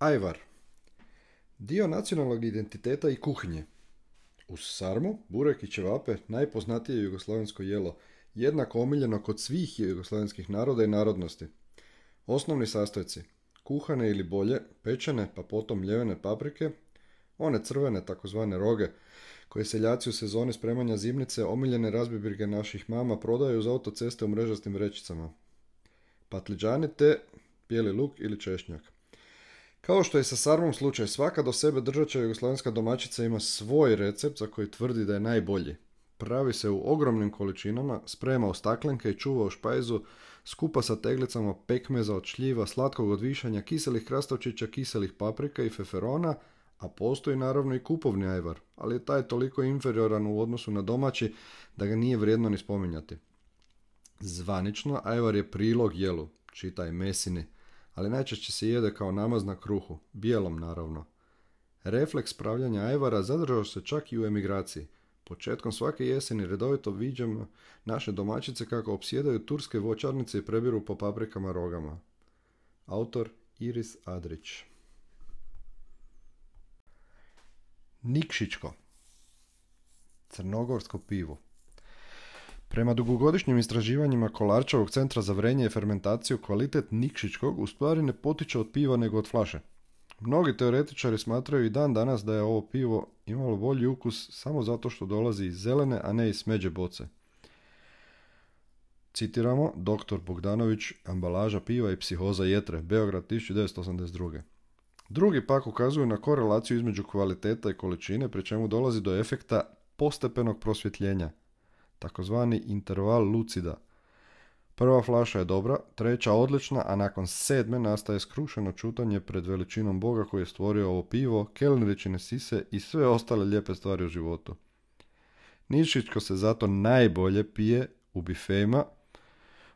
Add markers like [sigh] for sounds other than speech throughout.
Ajvar. Dio nacionalnog identiteta i kuhinje. Uz sarmu, burek i ćevape najpoznatije jugoslavensko jelo, jednako omiljeno kod svih jugoslavenskih naroda i narodnosti. Osnovni sastojci. Kuhane ili bolje, pečene pa potom ljevene paprike, one crvene takozvane roge, koje seljaci u sezoni spremanja zimnice omiljene razbibirge naših mama prodaju uz autoceste u mrežastim vrećicama. Patliđani te bijeli luk ili češnjak. Kao što je sa sarmom slučaj, svaka do sebe držača jugoslavenska domaćica ima svoj recept za koji tvrdi da je najbolji. Pravi se u ogromnim količinama, sprema u staklenke i čuva u špajzu, skupa sa teglicama pekmeza od šljiva, slatkog od višanja, kiselih krastavčića, kiselih paprika i feferona, a postoji naravno i kupovni ajvar, ali je taj toliko inferioran u odnosu na domaći da ga nije vrijedno ni spominjati. Zvanično, ajvar je prilog jelu, čitaj mesini, ali najčešće se jede kao namaz na kruhu, bijelom naravno. Refleks pravljanja ajvara zadržao se čak i u emigraciji. Početkom svake jeseni redovito viđamo naše domaćice kako opsjedaju turske voćarnice i prebiru po paprikama rogama. Autor Iris Adrić Nikšićko Crnogorsko pivo Prema dugogodišnjim istraživanjima Kolarčevog centra za vrenje i fermentaciju, kvalitet nikšičkog u stvari ne potiče od piva nego od flaše. Mnogi teoretičari smatraju i dan danas da je ovo pivo imalo bolji ukus samo zato što dolazi iz zelene, a ne iz smeđe boce. Citiramo dr. Bogdanović, ambalaža piva i psihoza jetre, Beograd 1982. Drugi pak ukazuju na korelaciju između kvaliteta i količine, pri čemu dolazi do efekta postepenog prosvjetljenja, takozvani interval lucida. Prva flaša je dobra, treća odlična, a nakon sedme nastaje skrušeno čutanje pred veličinom Boga koji je stvorio ovo pivo, kelneričine sise i sve ostale lijepe stvari u životu. Nišićko se zato najbolje pije u bifejima.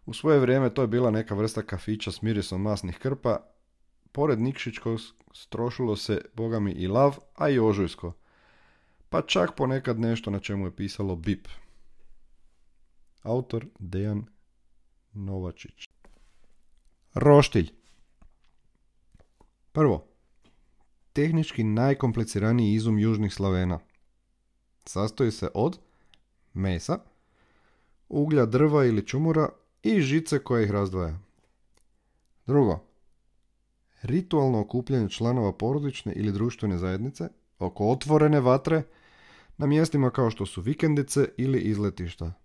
U svoje vrijeme to je bila neka vrsta kafića s mirisom masnih krpa. Pored Nikšićkog strošilo se, bogami, i lav, a i ožujsko. Pa čak ponekad nešto na čemu je pisalo BIP. Autor Dejan Novačić. Roštilj. Prvo. Tehnički najkompliciraniji izum južnih Slavena. Sastoji se od mesa, uglja, drva ili čumura i žice koja ih razdvaja. Drugo. Ritualno okupljanje članova porodične ili društvene zajednice oko otvorene vatre na mjestima kao što su vikendice ili izletišta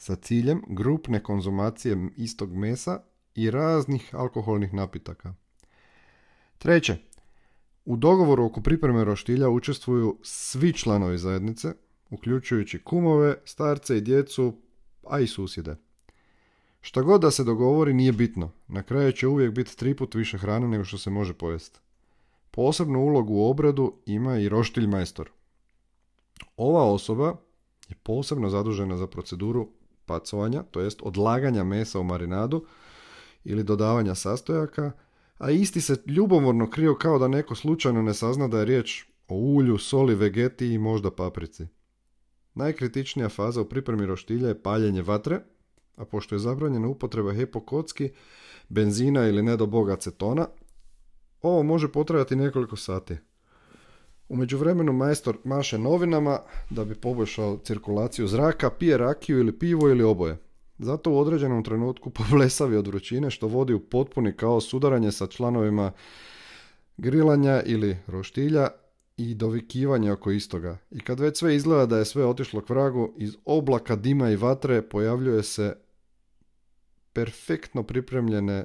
sa ciljem grupne konzumacije istog mesa i raznih alkoholnih napitaka. Treće, u dogovoru oko pripreme roštilja učestvuju svi članovi zajednice, uključujući kumove, starce i djecu, a i susjede. Šta god da se dogovori nije bitno, na kraju će uvijek biti tri put više hrane nego što se može pojesti. Posebnu ulogu u obradu ima i roštilj majstor. Ova osoba je posebno zadužena za proceduru pacovanja, to jest odlaganja mesa u marinadu ili dodavanja sastojaka, a isti se ljubomorno krio kao da neko slučajno ne sazna da je riječ o ulju, soli, vegeti i možda paprici. Najkritičnija faza u pripremi roštilja je paljenje vatre, a pošto je zabranjena upotreba hepokocki, benzina ili ne do acetona, ovo može potrajati nekoliko sati. U međuvremenu majstor maše novinama da bi poboljšao cirkulaciju zraka, pije rakiju ili pivo ili oboje. Zato u određenom trenutku [laughs] poblesavi od vrućine što vodi u potpuni kao sudaranje sa članovima grilanja ili roštilja i dovikivanje oko istoga. I kad već sve izgleda da je sve otišlo k vragu, iz oblaka dima i vatre pojavljuje se perfektno pripremljene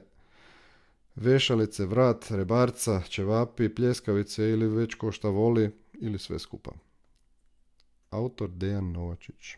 vešalice, vrat, rebarca, ćevapi, pljeskavice ili već ko šta voli ili sve skupa. Autor Dejan Novačić